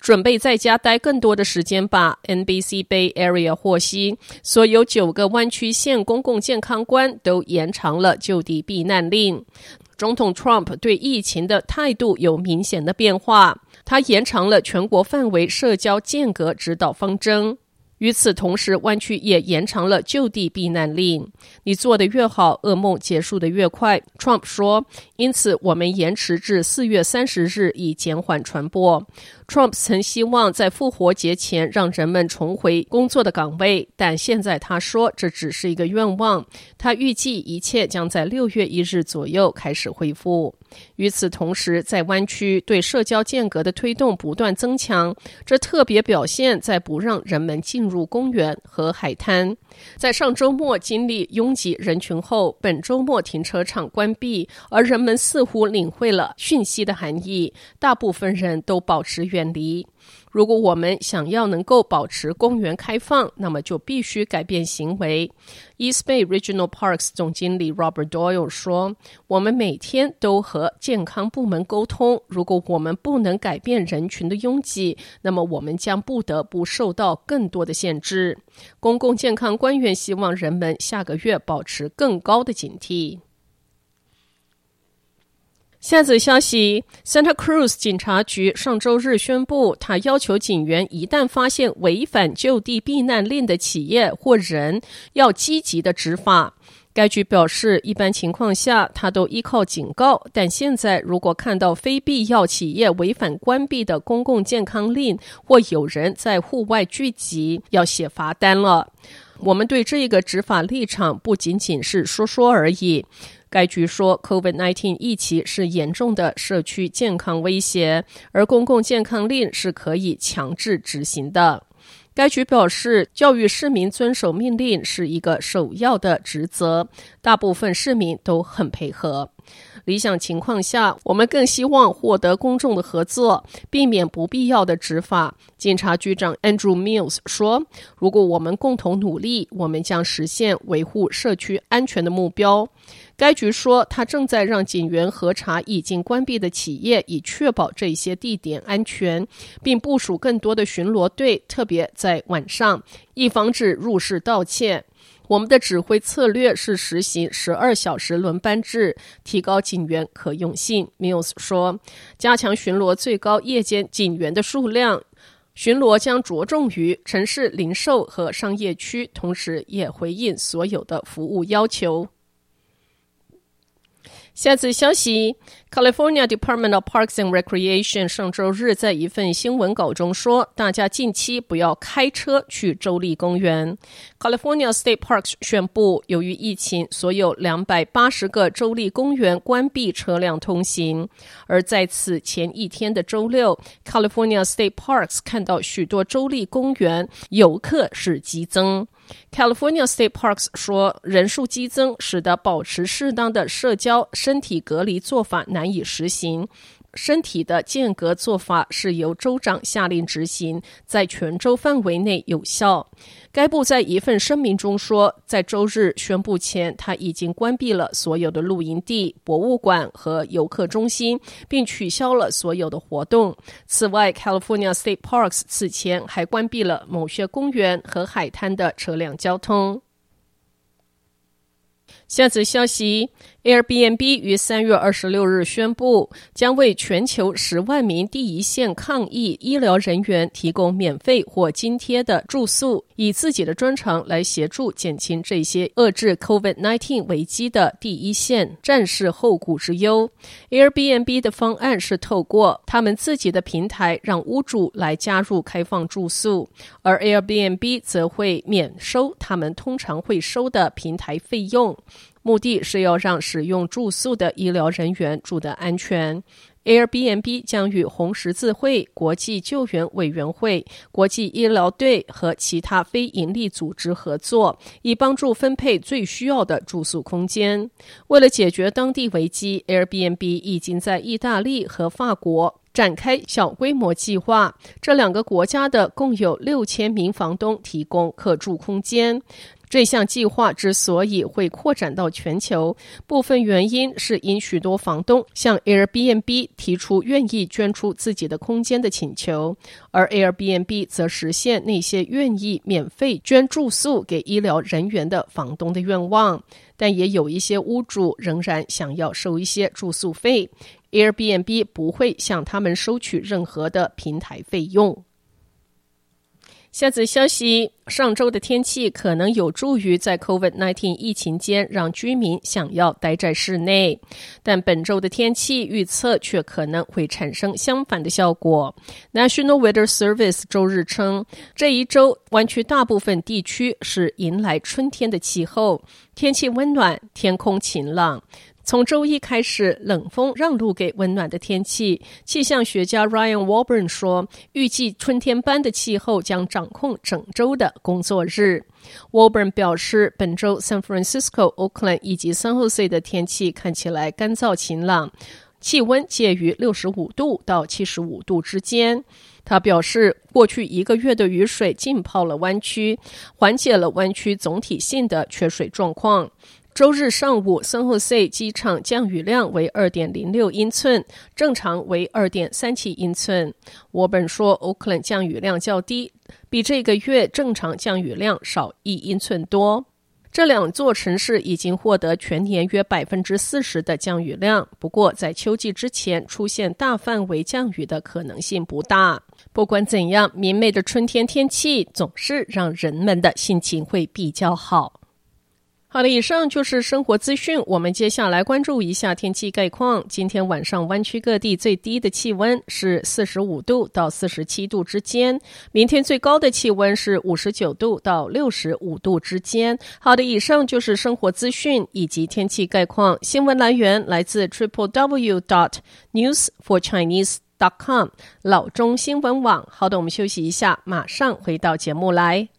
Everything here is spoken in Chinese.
准备在家待更多的时间吧。NBC Bay Area 获悉，所有九个湾区县公共健康官都延长了就地避难令。总统 Trump 对疫情的态度有明显的变化，他延长了全国范围社交间隔指导方针。与此同时，湾区也延长了就地避难令。你做得越好，噩梦结束的越快。Trump 说，因此我们延迟至四月三十日，以减缓传播。Trump 曾希望在复活节前让人们重回工作的岗位，但现在他说这只是一个愿望。他预计一切将在六月一日左右开始恢复。与此同时，在湾区对社交间隔的推动不断增强，这特别表现在不让人们进入公园和海滩。在上周末经历拥挤人群后，本周末停车场关闭，而人们似乎领会了讯息的含义，大部分人都保持远离。如果我们想要能够保持公园开放，那么就必须改变行为。East Bay Regional Parks 总经理 Robert Doyle 说：“我们每天都和健康部门沟通，如果我们不能改变人群的拥挤，那么我们将不得不受到更多的限制。”公共健康官员希望人们下个月保持更高的警惕。下则消息：Santa Cruz 警察局上周日宣布，他要求警员一旦发现违反就地避难令的企业或人，要积极的执法。该局表示，一般情况下，他都依靠警告，但现在如果看到非必要企业违反关闭的公共健康令，或有人在户外聚集，要写罚单了。我们对这个执法立场不仅仅是说说而已。该局说，COVID-19 疫情是严重的社区健康威胁，而公共健康令是可以强制执行的。该局表示，教育市民遵守命令是一个首要的职责，大部分市民都很配合。理想情况下，我们更希望获得公众的合作，避免不必要的执法。警察局长 Andrew Mills 说：“如果我们共同努力，我们将实现维护社区安全的目标。”该局说，他正在让警员核查已经关闭的企业，以确保这些地点安全，并部署更多的巡逻队，特别在晚上，以防止入室盗窃。我们的指挥策略是实行十二小时轮班制，提高警员可用性。Mills 说，加强巡逻，最高夜间警员的数量。巡逻将着重于城市零售和商业区，同时也回应所有的服务要求。下次休息。：California Department of Parks and Recreation 上周日在一份新闻稿中说，大家近期不要开车去州立公园。California State Parks 宣布，由于疫情，所有两百八十个州立公园关闭车辆通行。而在此前一天的周六，California State Parks 看到许多州立公园游客是激增。California State Parks 说，人数激增使得保持适当的社交身体隔离做法难难以实行。身体的间隔做法是由州长下令执行，在全州范围内有效。该部在一份声明中说，在周日宣布前，他已经关闭了所有的露营地、博物馆和游客中心，并取消了所有的活动。此外，California State Parks 此前还关闭了某些公园和海滩的车辆交通。下则消息。Airbnb 于三月二十六日宣布，将为全球十万名第一线抗疫医疗人员提供免费或津贴的住宿，以自己的专长来协助减轻这些遏制 COVID-19 危机的第一线战士后顾之忧。Airbnb 的方案是透过他们自己的平台让屋主来加入开放住宿，而 Airbnb 则会免收他们通常会收的平台费用。目的是要让使用住宿的医疗人员住得安全。Airbnb 将与红十字会、国际救援委员会、国际医疗队和其他非营利组织合作，以帮助分配最需要的住宿空间。为了解决当地危机，Airbnb 已经在意大利和法国展开小规模计划。这两个国家的共有六千名房东提供可住空间。这项计划之所以会扩展到全球，部分原因是因许多房东向 Airbnb 提出愿意捐出自己的空间的请求，而 Airbnb 则实现那些愿意免费捐住宿给医疗人员的房东的愿望。但也有一些屋主仍然想要收一些住宿费，Airbnb 不会向他们收取任何的平台费用。下则消息：上周的天气可能有助于在 COVID-19 疫情间让居民想要待在室内，但本周的天气预测却可能会产生相反的效果。National Weather Service 周日称，这一周湾区大部分地区是迎来春天的气候，天气温暖，天空晴朗。从周一开始，冷风让路给温暖的天气。气象学家 Ryan Warburn 说，预计春天般的气候将掌控整周的工作日。Warburn 表示，本周 San Francisco、Oakland 以及 San Jose 的天气看起来干燥晴朗，气温介于六十五度到七十五度之间。他表示，过去一个月的雨水浸泡了湾区，缓解了湾区总体性的缺水状况。周日上午，San Jose 机场降雨量为二点零六英寸，正常为二点三七英寸。我本说，Oakland 降雨量较低，比这个月正常降雨量少一英寸多。这两座城市已经获得全年约百分之四十的降雨量，不过在秋季之前出现大范围降雨的可能性不大。不管怎样，明媚的春天天气总是让人们的心情会比较好。好的，以上就是生活资讯。我们接下来关注一下天气概况。今天晚上湾区各地最低的气温是四十五度到四十七度之间，明天最高的气温是五十九度到六十五度之间。好的，以上就是生活资讯以及天气概况。新闻来源来自 triple w dot news for chinese dot com 老中新闻网。好的，我们休息一下，马上回到节目来。